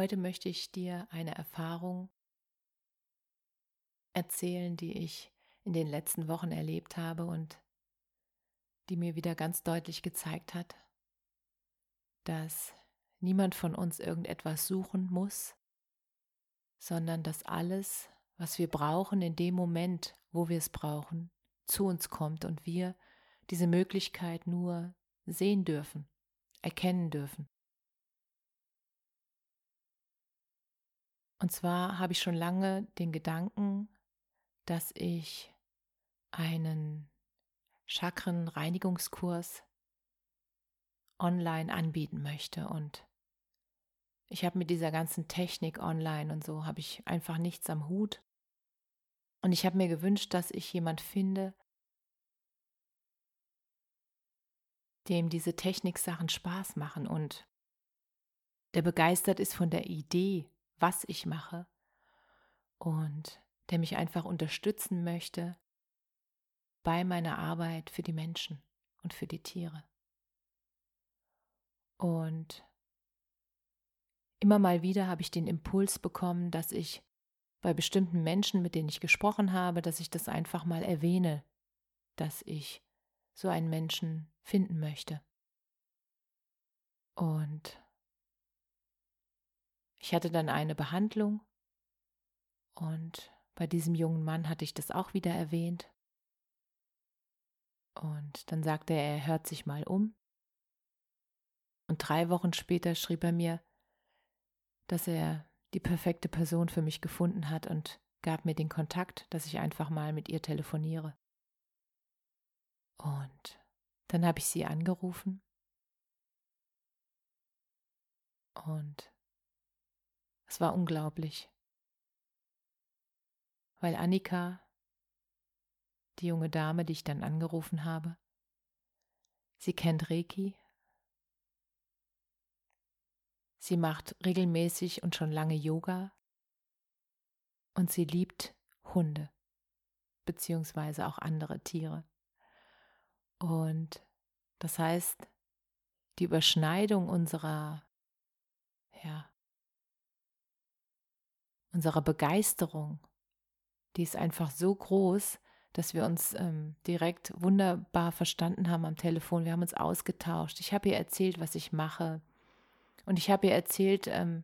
Heute möchte ich dir eine Erfahrung erzählen, die ich in den letzten Wochen erlebt habe und die mir wieder ganz deutlich gezeigt hat, dass niemand von uns irgendetwas suchen muss, sondern dass alles, was wir brauchen, in dem Moment, wo wir es brauchen, zu uns kommt und wir diese Möglichkeit nur sehen dürfen, erkennen dürfen. Und zwar habe ich schon lange den Gedanken, dass ich einen Chakrenreinigungskurs online anbieten möchte und ich habe mit dieser ganzen Technik online und so habe ich einfach nichts am Hut. Und ich habe mir gewünscht, dass ich jemand finde, dem diese Techniksachen Spaß machen und der begeistert ist von der Idee, was ich mache und der mich einfach unterstützen möchte bei meiner Arbeit für die Menschen und für die Tiere. Und immer mal wieder habe ich den Impuls bekommen, dass ich bei bestimmten Menschen, mit denen ich gesprochen habe, dass ich das einfach mal erwähne, dass ich so einen Menschen finden möchte. Und ich hatte dann eine Behandlung und bei diesem jungen Mann hatte ich das auch wieder erwähnt. Und dann sagte er, er hört sich mal um. Und drei Wochen später schrieb er mir, dass er die perfekte Person für mich gefunden hat und gab mir den Kontakt, dass ich einfach mal mit ihr telefoniere. Und dann habe ich sie angerufen und es war unglaublich, weil Annika, die junge Dame, die ich dann angerufen habe, sie kennt Reiki, sie macht regelmäßig und schon lange Yoga. Und sie liebt Hunde beziehungsweise auch andere Tiere. Und das heißt, die Überschneidung unserer ja, unserer Begeisterung, die ist einfach so groß, dass wir uns ähm, direkt wunderbar verstanden haben am Telefon. Wir haben uns ausgetauscht. Ich habe ihr erzählt, was ich mache. Und ich habe ihr erzählt, ähm,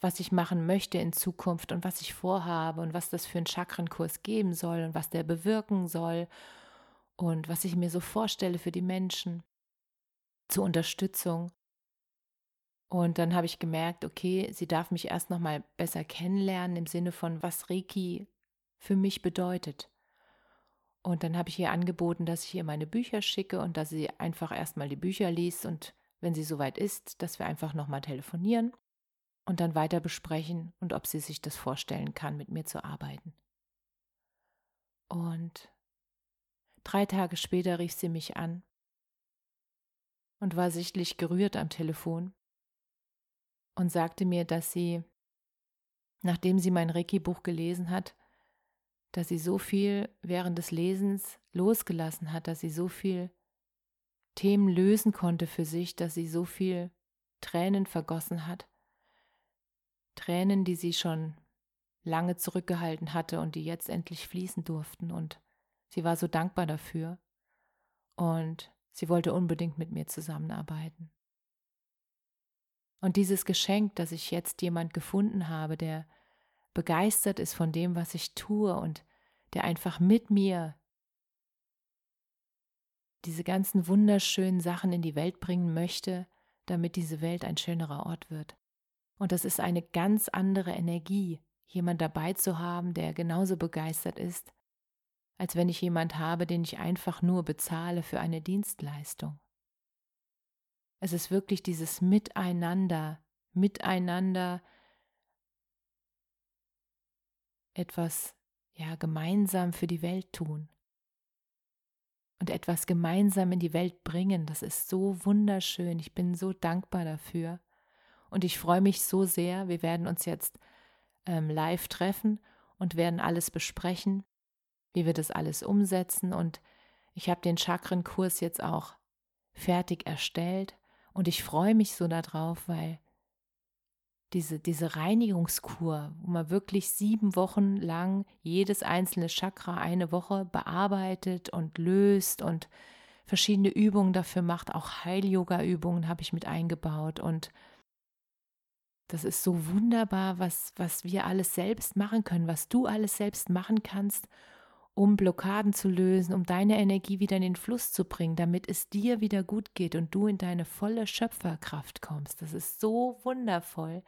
was ich machen möchte in Zukunft und was ich vorhabe und was das für einen Chakrenkurs geben soll und was der bewirken soll und was ich mir so vorstelle für die Menschen zur Unterstützung. Und dann habe ich gemerkt, okay, sie darf mich erst noch mal besser kennenlernen im Sinne von, was Reiki für mich bedeutet. Und dann habe ich ihr angeboten, dass ich ihr meine Bücher schicke und dass sie einfach erstmal die Bücher liest und wenn sie soweit ist, dass wir einfach nochmal telefonieren und dann weiter besprechen und ob sie sich das vorstellen kann, mit mir zu arbeiten. Und drei Tage später rief sie mich an und war sichtlich gerührt am Telefon und sagte mir, dass sie, nachdem sie mein Reiki-Buch gelesen hat, dass sie so viel während des Lesens losgelassen hat, dass sie so viel Themen lösen konnte für sich, dass sie so viel Tränen vergossen hat. Tränen, die sie schon lange zurückgehalten hatte und die jetzt endlich fließen durften. Und sie war so dankbar dafür. Und sie wollte unbedingt mit mir zusammenarbeiten. Und dieses Geschenk, dass ich jetzt jemand gefunden habe, der begeistert ist von dem, was ich tue und der einfach mit mir diese ganzen wunderschönen Sachen in die Welt bringen möchte, damit diese Welt ein schönerer Ort wird. Und das ist eine ganz andere Energie, jemand dabei zu haben, der genauso begeistert ist, als wenn ich jemand habe, den ich einfach nur bezahle für eine Dienstleistung. Es ist wirklich dieses Miteinander, miteinander etwas ja gemeinsam für die Welt tun und etwas gemeinsam in die Welt bringen. Das ist so wunderschön. Ich bin so dankbar dafür. Und ich freue mich so sehr. Wir werden uns jetzt ähm, live treffen und werden alles besprechen, wie wir das alles umsetzen. Und ich habe den Chakrenkurs jetzt auch fertig erstellt. Und ich freue mich so darauf, weil diese, diese Reinigungskur, wo man wirklich sieben Wochen lang jedes einzelne Chakra eine Woche bearbeitet und löst und verschiedene Übungen dafür macht, auch Heil-Yoga-Übungen habe ich mit eingebaut. Und das ist so wunderbar, was, was wir alles selbst machen können, was du alles selbst machen kannst, um Blockaden zu lösen, um deine Energie wieder in den Fluss zu bringen, damit es dir wieder gut geht und du in deine volle Schöpferkraft kommst. Das ist so wundervoll.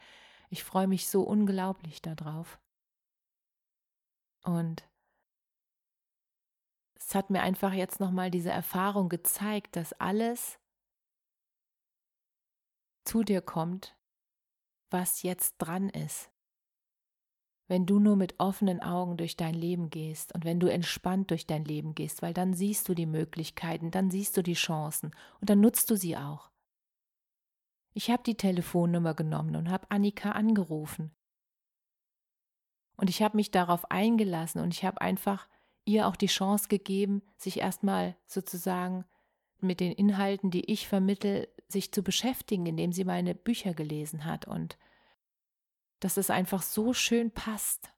Ich freue mich so unglaublich darauf. Und es hat mir einfach jetzt nochmal diese Erfahrung gezeigt, dass alles zu dir kommt, was jetzt dran ist wenn du nur mit offenen Augen durch dein Leben gehst und wenn du entspannt durch dein Leben gehst, weil dann siehst du die Möglichkeiten, dann siehst du die Chancen und dann nutzt du sie auch. Ich habe die Telefonnummer genommen und habe Annika angerufen. Und ich habe mich darauf eingelassen und ich habe einfach ihr auch die Chance gegeben, sich erstmal sozusagen mit den Inhalten, die ich vermittel, sich zu beschäftigen, indem sie meine Bücher gelesen hat und dass es einfach so schön passt,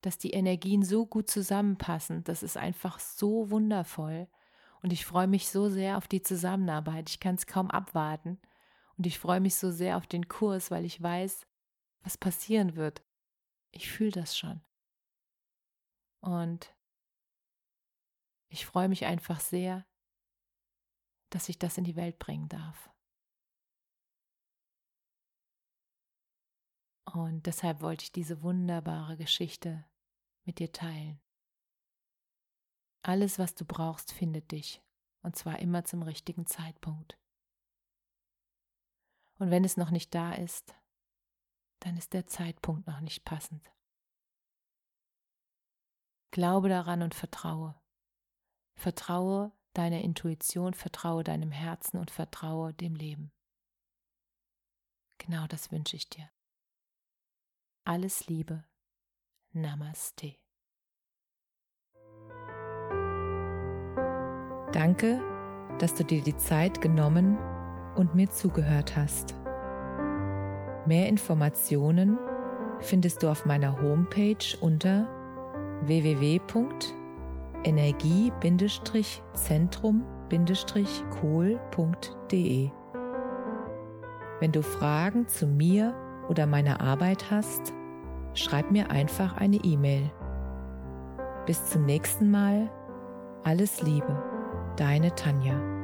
dass die Energien so gut zusammenpassen. Das ist einfach so wundervoll. Und ich freue mich so sehr auf die Zusammenarbeit. Ich kann es kaum abwarten. Und ich freue mich so sehr auf den Kurs, weil ich weiß, was passieren wird. Ich fühle das schon. Und ich freue mich einfach sehr, dass ich das in die Welt bringen darf. Und deshalb wollte ich diese wunderbare Geschichte mit dir teilen. Alles, was du brauchst, findet dich, und zwar immer zum richtigen Zeitpunkt. Und wenn es noch nicht da ist, dann ist der Zeitpunkt noch nicht passend. Glaube daran und vertraue. Vertraue deiner Intuition, vertraue deinem Herzen und vertraue dem Leben. Genau das wünsche ich dir. Alles Liebe. Namaste. Danke, dass du dir die Zeit genommen und mir zugehört hast. Mehr Informationen findest du auf meiner Homepage unter www.energie-zentrum-kohl.de. Wenn du Fragen zu mir oder meiner Arbeit hast, schreib mir einfach eine E-Mail. Bis zum nächsten Mal. Alles Liebe, deine Tanja.